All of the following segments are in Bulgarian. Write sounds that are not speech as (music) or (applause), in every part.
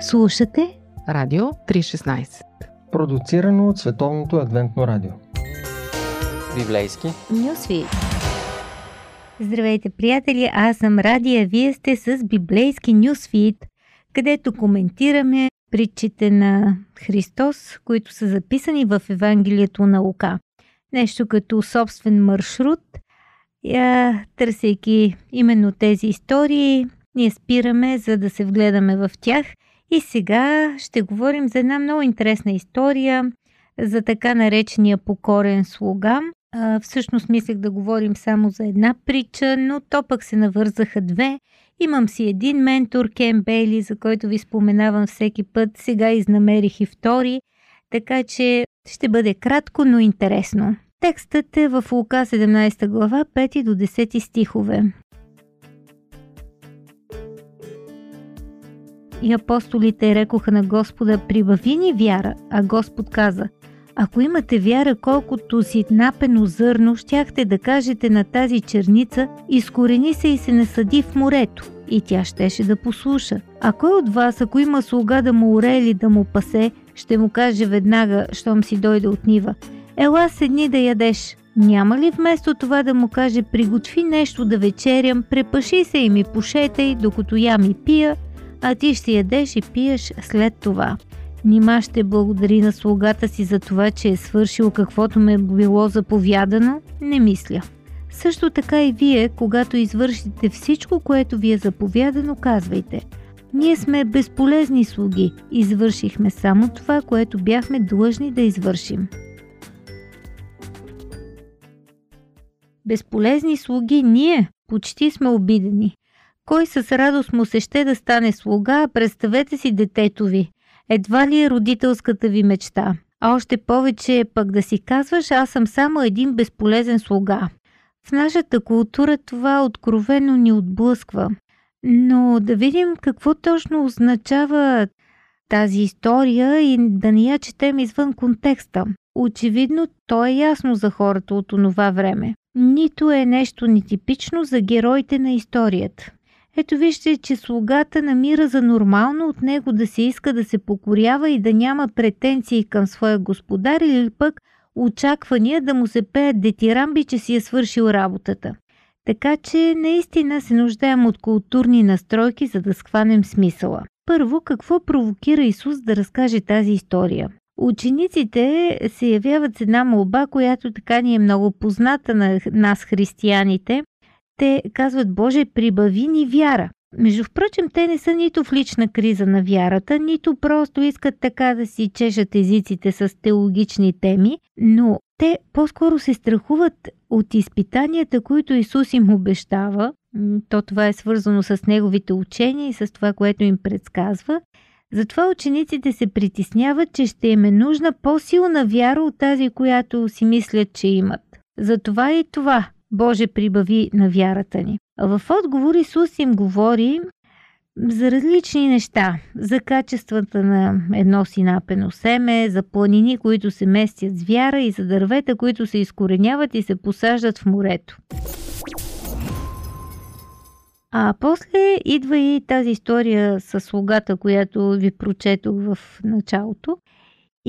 Слушате Радио 316 Продуцирано от Световното адвентно радио Библейски Нюсвит Здравейте, приятели! Аз съм Радия. Вие сте с Библейски Нюсфит, където коментираме притчите на Христос, които са записани в Евангелието на Лука. Нещо като собствен маршрут, търсейки именно тези истории, ние спираме, за да се вгледаме в тях. И сега ще говорим за една много интересна история за така наречения покорен слуга. А, всъщност мислех да говорим само за една притча, но то пък се навързаха две. Имам си един ментор, Кен Бейли, за който ви споменавам всеки път. Сега изнамерих и втори, така че ще бъде кратко, но интересно. Текстът е в Лука 17 глава, 5 до 10 стихове. И апостолите рекоха на Господа, прибави ни вяра, а Господ каза, ако имате вяра колкото си напено зърно, щяхте да кажете на тази черница, изкорени се и се насъди в морето. И тя щеше да послуша. А кой от вас, ако има слуга да му уре или да му пасе, ще му каже веднага, щом си дойде от нива. Ела седни да ядеш. Няма ли вместо това да му каже приготви нещо да вечерям, препаши се и ми пошетай, докато ям и пия, а ти ще ядеш и пиеш след това. Нима ще благодари на слугата си за това, че е свършил каквото ме било заповядано? Не мисля. Също така и вие, когато извършите всичко, което ви е заповядано, казвайте ние сме безполезни слуги. Извършихме само това, което бяхме длъжни да извършим. Безполезни слуги ние почти сме обидени. Кой с радост му се ще да стане слуга, представете си детето ви. Едва ли е родителската ви мечта. А още повече пък да си казваш, аз съм само един безполезен слуга. В нашата култура това откровено ни отблъсква. Но да видим какво точно означава тази история и да не я четем извън контекста. Очевидно, то е ясно за хората от онова време. Нито е нещо нетипично за героите на историята. Ето вижте, че слугата намира за нормално от него да се иска да се покорява и да няма претенции към своя господар или пък очаквания да му се пеят детирамби, че си е свършил работата. Така че наистина се нуждаем от културни настройки, за да схванем смисъла. Първо, какво провокира Исус да разкаже тази история? Учениците се явяват с една молба, която така ни е много позната на нас християните, те казват, Боже, прибави ни вяра. Между впрочем, те не са нито в лична криза на вярата, нито просто искат така да си чешат езиците с теологични теми, но те по-скоро се страхуват от изпитанията, които Исус им обещава. То това е свързано с неговите учения и с това, което им предсказва. Затова учениците се притесняват, че ще им е нужна по-силна вяра от тази, която си мислят, че имат. Затова и това Боже, прибави на вярата ни. В отговор Исус им говори за различни неща. За качествата на едно синапено семе, за планини, които се местят с вяра и за дървета, които се изкореняват и се посаждат в морето. А после идва и тази история с слугата, която ви прочетох в началото.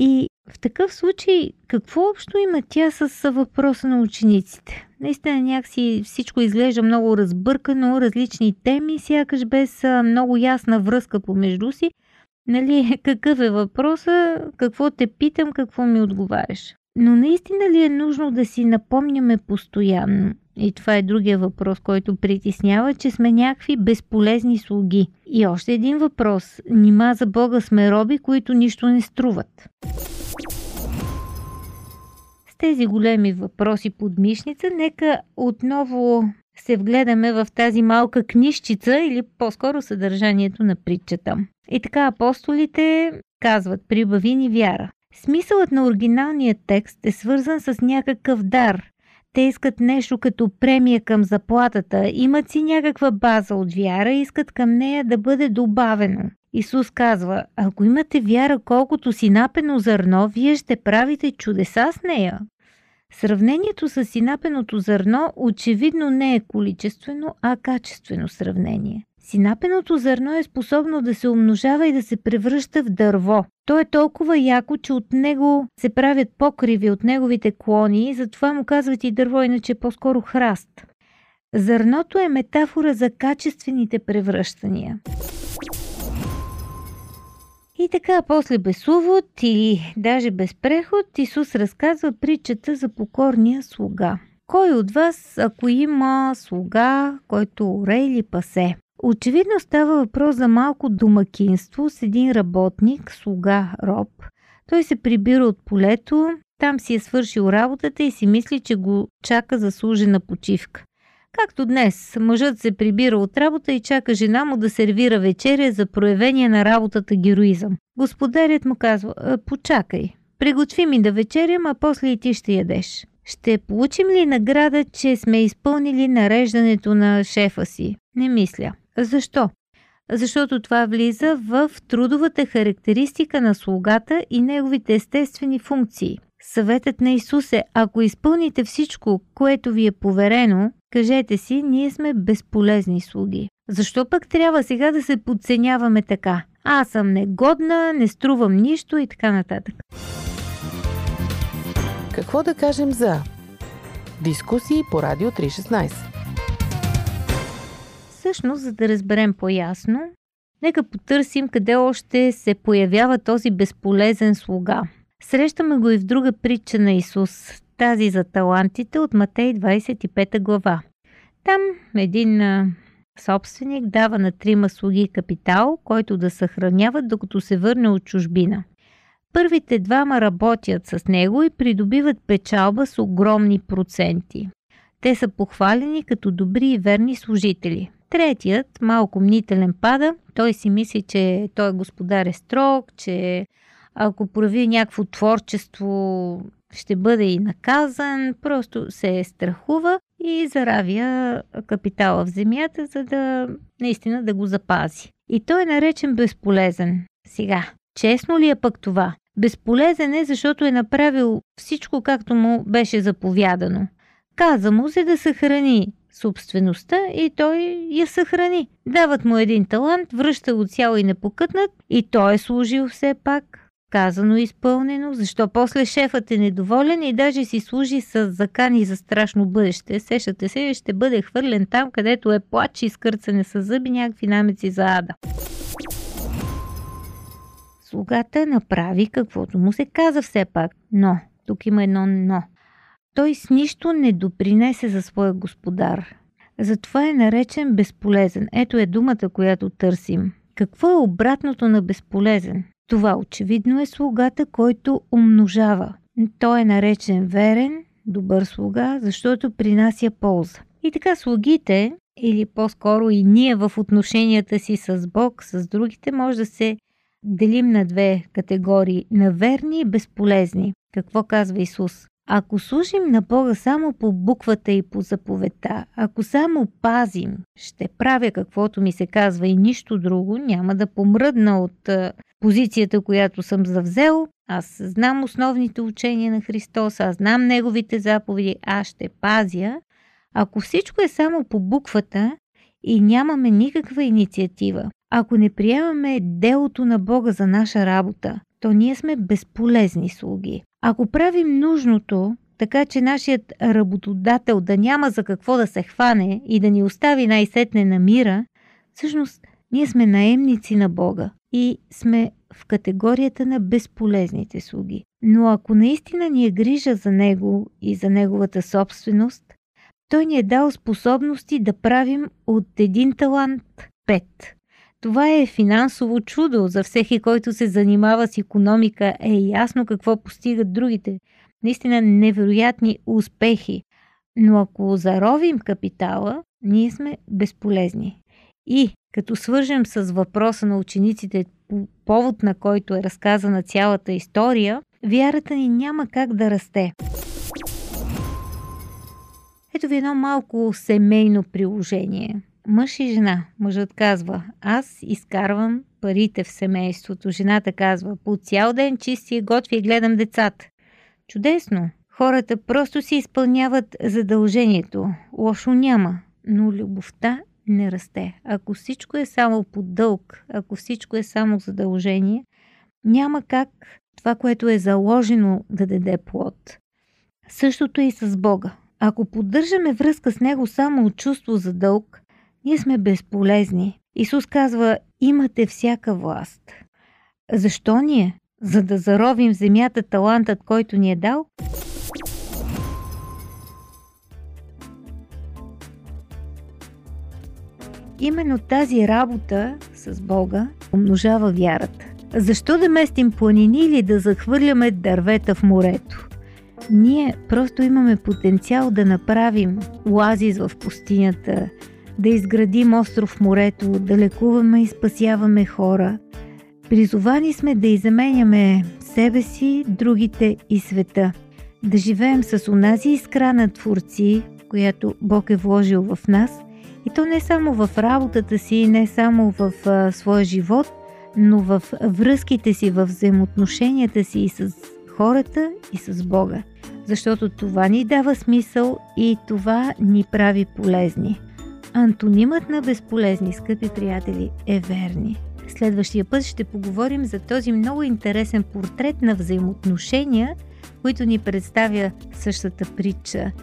И в такъв случай, какво общо има тя с въпроса на учениците? Наистина някакси всичко изглежда много разбъркано, различни теми, сякаш без много ясна връзка помежду си. Нали, (laughs) какъв е въпроса, какво те питам, какво ми отговаряш. Но наистина ли е нужно да си напомняме постоянно? И това е другия въпрос, който притеснява, че сме някакви безполезни слуги. И още един въпрос. Нима за Бога сме роби, които нищо не струват тези големи въпроси под мишница, нека отново се вгледаме в тази малка книжчица или по-скоро съдържанието на притчата. И така апостолите казват прибави ни вяра. Смисълът на оригиналния текст е свързан с някакъв дар. Те искат нещо като премия към заплатата, имат си някаква база от вяра и искат към нея да бъде добавено. Исус казва, ако имате вяра колкото си напено зърно, вие ще правите чудеса с нея. Сравнението с синапеното зърно очевидно не е количествено, а качествено сравнение. Синапеното зърно е способно да се умножава и да се превръща в дърво. То е толкова яко, че от него се правят покриви от неговите клони, затова му казват и дърво, иначе е по-скоро храст. Зърното е метафора за качествените превръщания. И така, после без увод или даже без преход, Исус разказва притчата за покорния слуга. Кой от вас, ако има слуга, който оре или пасе? Очевидно става въпрос за малко домакинство с един работник, слуга, роб. Той се прибира от полето, там си е свършил работата и си мисли, че го чака заслужена почивка. Както днес, мъжът се прибира от работа и чака жена му да сервира вечеря за проявение на работата героизъм. Господарят му казва, «Е, почакай, приготви ми да вечерям, а после и ти ще ядеш. Ще получим ли награда, че сме изпълнили нареждането на шефа си? Не мисля. Защо? Защото това влиза в трудовата характеристика на слугата и неговите естествени функции. Съветът на Исус е, ако изпълните всичко, което ви е поверено, кажете си, ние сме безполезни слуги. Защо пък трябва сега да се подценяваме така? Аз съм негодна, не струвам нищо и така нататък. Какво да кажем за дискусии по Радио 316? Всъщност, за да разберем по-ясно, нека потърсим къде още се появява този безполезен слуга. Срещаме го и в друга притча на Исус, тази за талантите от Матей 25 глава. Там един собственик дава на трима слуги капитал, който да съхраняват докато се върне от чужбина. Първите двама работят с него и придобиват печалба с огромни проценти. Те са похвалени като добри и верни служители. Третият, малко мнителен пада, той си мисли, че той е господар е строг, че ако прояви някакво творчество, ще бъде и наказан, просто се страхува и заравя капитала в земята, за да наистина да го запази. И той е наречен безполезен. Сега, честно ли е пък това? Безполезен е, защото е направил всичко както му беше заповядано. Каза му се да съхрани собствеността и той я съхрани. Дават му един талант, връща го цяло и непокътнат и той е служил все пак. Казано и изпълнено, защо после шефът е недоволен и даже си служи с закани за страшно бъдеще. Сещате се, ще бъде хвърлен там, където е плач и скърцане с зъби някакви намеци за ада. Слугата направи каквото му се каза все пак, но, тук има едно но. Той с нищо не допринесе за своя господар. Затова е наречен безполезен. Ето е думата, която търсим. Какво е обратното на безполезен? Това очевидно е слугата, който умножава. Той е наречен верен, добър слуга, защото принася полза. И така слугите, или по-скоро и ние в отношенията си с Бог, с другите, може да се делим на две категории – на верни и безполезни. Какво казва Исус? Ако служим на Бога само по буквата и по заповедта, ако само пазим, ще правя каквото ми се казва и нищо друго, няма да помръдна от позицията, която съм завзел. Аз знам основните учения на Христос, аз знам Неговите заповеди, аз ще пазя. Ако всичко е само по буквата и нямаме никаква инициатива, ако не приемаме делото на Бога за наша работа, то ние сме безполезни слуги. Ако правим нужното, така че нашият работодател да няма за какво да се хване и да ни остави най-сетне на мира, всъщност ние сме наемници на Бога и сме в категорията на безполезните слуги. Но ако наистина ни е грижа за Него и за Неговата собственост, Той ни е дал способности да правим от един талант пет. Това е финансово чудо за всеки, който се занимава с економика. Е ясно какво постигат другите. Наистина невероятни успехи. Но ако заровим капитала, ние сме безполезни. И като свържем с въпроса на учениците, по повод на който е разказана цялата история, вярата ни няма как да расте. Ето ви едно малко семейно приложение. Мъж и жена. Мъжът казва, аз изкарвам парите в семейството. Жената казва, по цял ден чисти, готви и гледам децата. Чудесно! Хората просто си изпълняват задължението. Лошо няма. Но любовта не расте. Ако всичко е само по дълг, ако всичко е само задължение, няма как това, което е заложено да даде плод. Същото е и с Бога. Ако поддържаме връзка с Него само от чувство за дълг, ние сме безполезни. Исус казва, имате всяка власт. Защо ние? За да заровим в земята талантът, който ни е дал? Именно тази работа с Бога умножава вярата. Защо да местим планини или да захвърляме дървета в морето? Ние просто имаме потенциал да направим оазис в пустинята, да изградим остров морето, да лекуваме и спасяваме хора. Призовани сме да изменяме себе си, другите и света. Да живеем с онази искра на творци, която Бог е вложил в нас, и то не само в работата си, не само в а, своя живот, но в връзките си, в взаимоотношенията си и с хората, и с Бога. Защото това ни дава смисъл и това ни прави полезни. Антонимът на безполезни, скъпи приятели, е верни. Следващия път ще поговорим за този много интересен портрет на взаимоотношения, които ни представя същата притча –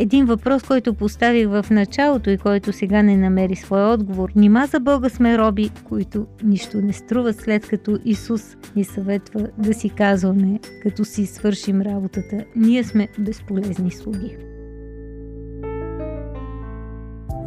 един въпрос, който поставих в началото и който сега не намери своя отговор. Нима за Бога сме роби, които нищо не струват, след като Исус ни съветва да си казваме, като си свършим работата. Ние сме безполезни слуги.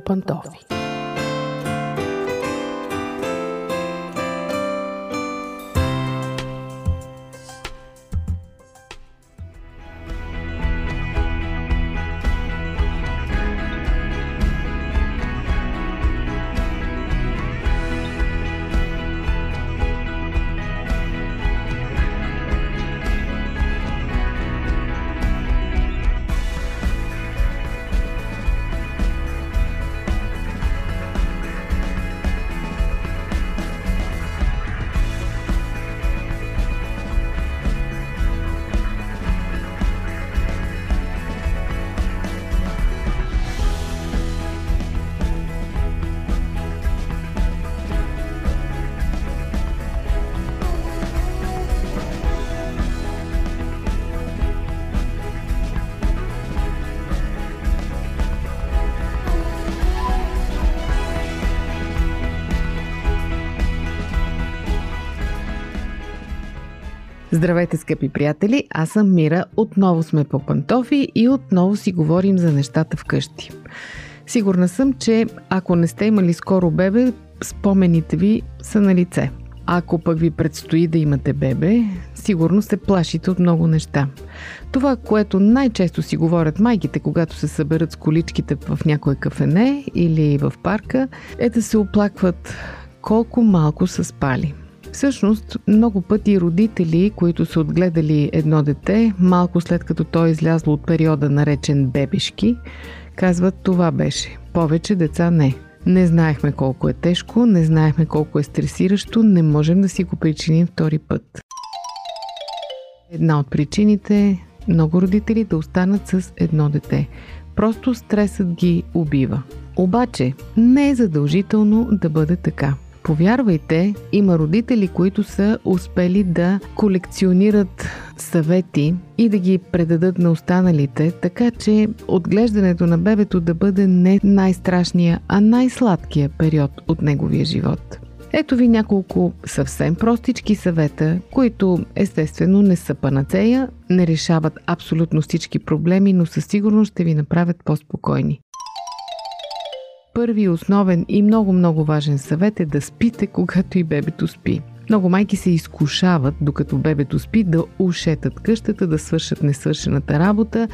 по Здравейте, скъпи приятели! Аз съм Мира. Отново сме по пантофи и отново си говорим за нещата вкъщи. Сигурна съм, че ако не сте имали скоро бебе, спомените ви са на лице. Ако пък ви предстои да имате бебе, сигурно се плашите от много неща. Това, което най-често си говорят майките, когато се съберат с количките в някое кафене или в парка, е да се оплакват колко малко са спали. Всъщност, много пъти родители, които са отгледали едно дете, малко след като то е излязло от периода наречен бебешки, казват това беше. Повече деца не. Не знаехме колко е тежко, не знаехме колко е стресиращо, не можем да си го причиним втори път. Една от причините много родители да останат с едно дете. Просто стресът ги убива. Обаче не е задължително да бъде така. Повярвайте, има родители, които са успели да колекционират съвети и да ги предадат на останалите, така че отглеждането на бебето да бъде не най-страшния, а най-сладкия период от неговия живот. Ето ви няколко съвсем простички съвета, които естествено не са панацея, не решават абсолютно всички проблеми, но със сигурност ще ви направят по-спокойни. Първи основен и много-много важен съвет е да спите, когато и бебето спи. Много майки се изкушават, докато бебето спи, да ушетат къщата, да свършат несвършената работа,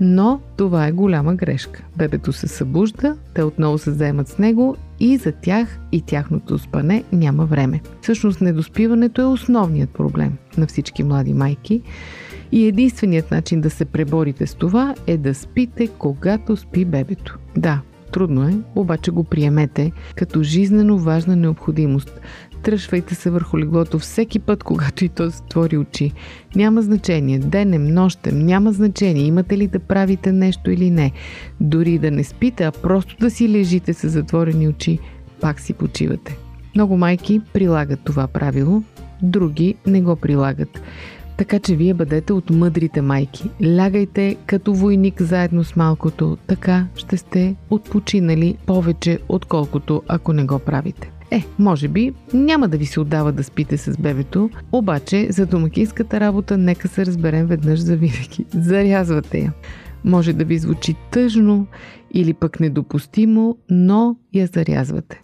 но това е голяма грешка. Бебето се събужда, те отново се заемат с него и за тях и тяхното спане няма време. Всъщност недоспиването е основният проблем на всички млади майки. И единственият начин да се преборите с това е да спите, когато спи бебето. Да, Трудно е, обаче го приемете като жизнено важна необходимост. Тръшвайте се върху леглото всеки път, когато и то затвори очи. Няма значение, денем, нощем, няма значение, имате ли да правите нещо или не. Дори да не спите, а просто да си лежите с затворени очи, пак си почивате. Много майки прилагат това правило, други не го прилагат. Така че вие бъдете от мъдрите майки. Лягайте като войник заедно с малкото, така ще сте отпочинали повече, отколкото ако не го правите. Е, може би няма да ви се отдава да спите с бебето, обаче за домакинската работа нека се разберем веднъж за винаги. (laughs) Зарязвате я. Може да ви звучи тъжно или пък недопустимо, но я зарязвате.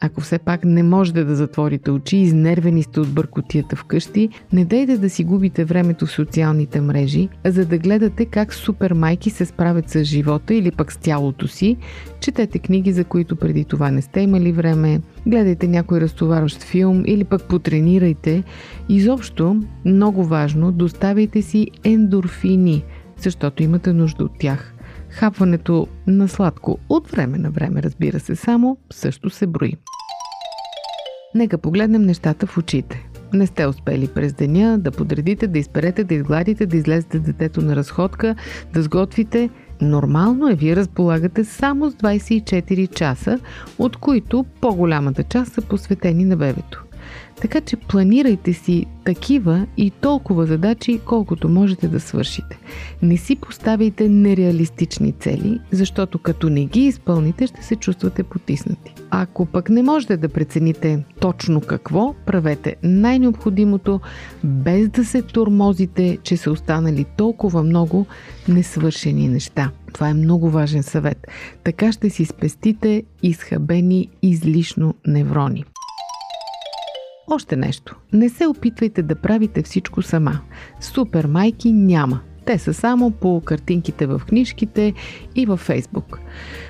Ако все пак не можете да затворите очи, изнервени сте от бъркотията вкъщи, не дейте да си губите времето в социалните мрежи, за да гледате как супермайки се справят с живота или пък с тялото си, четете книги, за които преди това не сте имали време, гледайте някой разтоварващ филм или пък потренирайте. Изобщо, много важно, доставяйте си ендорфини, защото имате нужда от тях. Хапването на сладко от време на време, разбира се, само също се брои. Нека погледнем нещата в очите. Не сте успели през деня да подредите, да изперете, да изгладите, да излезете детето на разходка, да сготвите. Нормално е, вие разполагате само с 24 часа, от които по-голямата част са посветени на бебето. Така че планирайте си такива и толкова задачи, колкото можете да свършите. Не си поставяйте нереалистични цели, защото като не ги изпълните, ще се чувствате потиснати. Ако пък не можете да прецените точно какво, правете най-необходимото, без да се тормозите, че са останали толкова много несвършени неща. Това е много важен съвет. Така ще си спестите изхабени излишно неврони. Още нещо. Не се опитвайте да правите всичко сама. Супер майки няма. Те са само по картинките в книжките и във Фейсбук.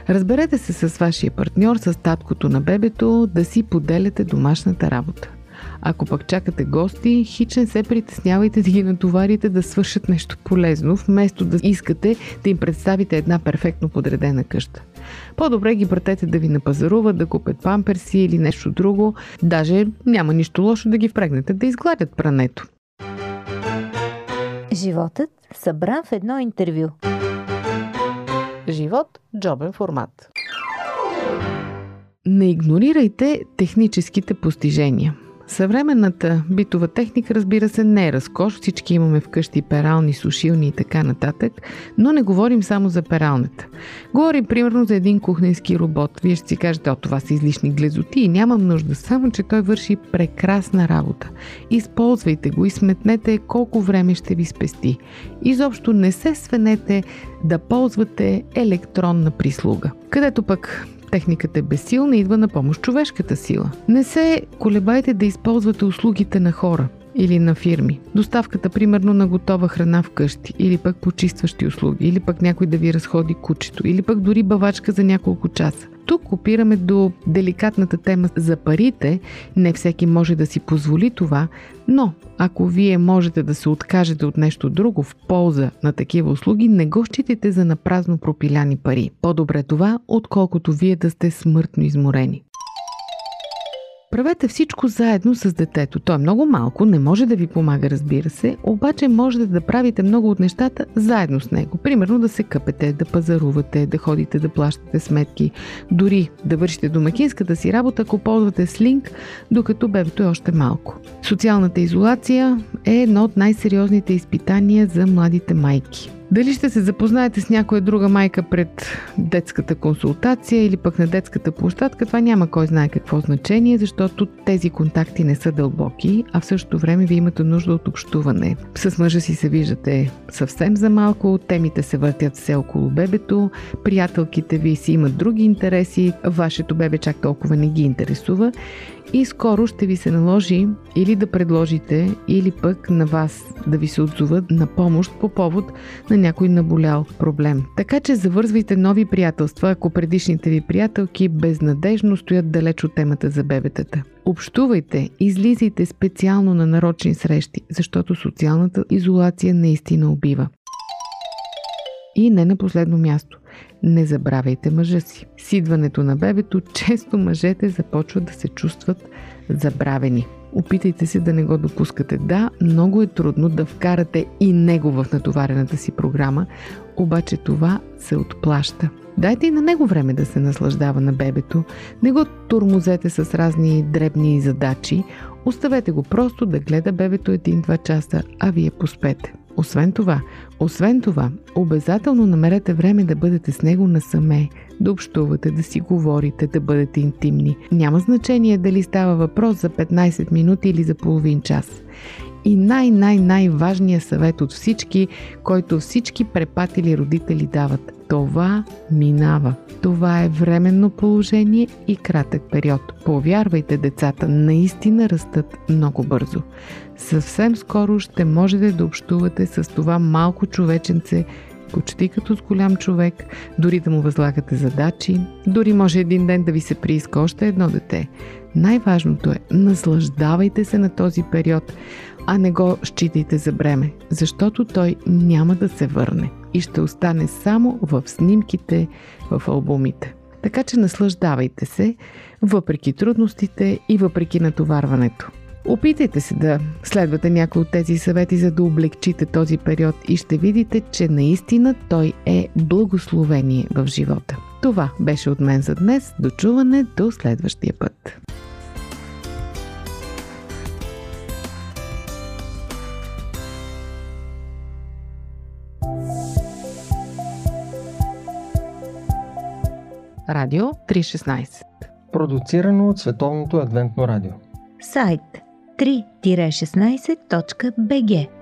Разберете се с вашия партньор, с таткото на бебето, да си поделяте домашната работа. Ако пък чакате гости, хич не се притеснявайте да ги натоварите да свършат нещо полезно, вместо да искате да им представите една перфектно подредена къща. По-добре ги пратете да ви напазаруват, да купят памперси или нещо друго. Даже няма нищо лошо да ги впрегнете да изгладят прането. Животът събран в едно интервю. Живот – джобен формат. Не игнорирайте техническите постижения – Съвременната битова техника, разбира се, не е разкош. Всички имаме вкъщи перални, сушилни и така нататък, но не говорим само за пералната. Говорим примерно за един кухненски робот. Вие ще си кажете, о, това са излишни глезоти и нямам нужда, само че той върши прекрасна работа. Използвайте го и сметнете колко време ще ви спести. Изобщо не се свенете да ползвате електронна прислуга. Където пък Техниката е безсилна и идва на помощ човешката сила. Не се колебайте да използвате услугите на хора или на фирми. Доставката, примерно, на готова храна вкъщи, или пък почистващи услуги, или пък някой да ви разходи кучето, или пък дори бавачка за няколко часа. Тук опираме до деликатната тема за парите. Не всеки може да си позволи това, но ако вие можете да се откажете от нещо друго в полза на такива услуги, не го считайте за напразно пропиляни пари. По-добре това, отколкото вие да сте смъртно изморени. Правете всичко заедно с детето. То е много малко, не може да ви помага, разбира се, обаче можете да правите много от нещата заедно с него. Примерно да се къпете, да пазарувате, да ходите да плащате сметки, дори да вършите домакинската си работа, ако ползвате слинг, докато бебето е още малко. Социалната изолация е едно от най-сериозните изпитания за младите майки. Дали ще се запознаете с някоя друга майка пред детската консултация или пък на детската площадка, това няма кой знае какво значение, защото тези контакти не са дълбоки, а в същото време ви имате нужда от общуване. С мъжа си се виждате съвсем за малко, темите се въртят все около бебето, приятелките ви си имат други интереси, вашето бебе чак толкова не ги интересува и скоро ще ви се наложи или да предложите, или пък на вас да ви се отзоват на помощ по повод на някой наболял проблем. Така че завързвайте нови приятелства, ако предишните ви приятелки безнадежно стоят далеч от темата за бебетата. Общувайте, излизайте специално на нарочни срещи, защото социалната изолация наистина убива. И не на последно място. Не забравяйте мъжа си. С идването на бебето често мъжете започват да се чувстват забравени. Опитайте се да не го допускате. Да, много е трудно да вкарате и него в натоварената си програма, обаче това се отплаща. Дайте и на него време да се наслаждава на бебето, не го турмозете с разни дребни задачи, оставете го просто да гледа бебето един-два часа, а вие поспете. Освен това, освен това, обязателно намерете време да бъдете с него насаме, да общувате, да си говорите, да бъдете интимни. Няма значение дали става въпрос за 15 минути или за половин час. И най-най-най-важният съвет от всички, който всички препатили родители дават. Това минава. Това е временно положение и кратък период. Повярвайте, децата наистина растат много бързо. Съвсем скоро ще можете да общувате с това малко човеченце, почти като с голям човек, дори да му възлагате задачи, дори може един ден да ви се прииска още едно дете. Най-важното е, наслаждавайте се на този период, а не го считайте за бреме, защото той няма да се върне и ще остане само в снимките, в албумите. Така че наслаждавайте се, въпреки трудностите и въпреки натоварването. Опитайте се да следвате някои от тези съвети, за да облегчите този период и ще видите, че наистина той е благословение в живота. Това беше от мен за днес. Дочуване до следващия път. Радио 316 Продуцирано от Световното адвентно радио Сайт 3-16.bg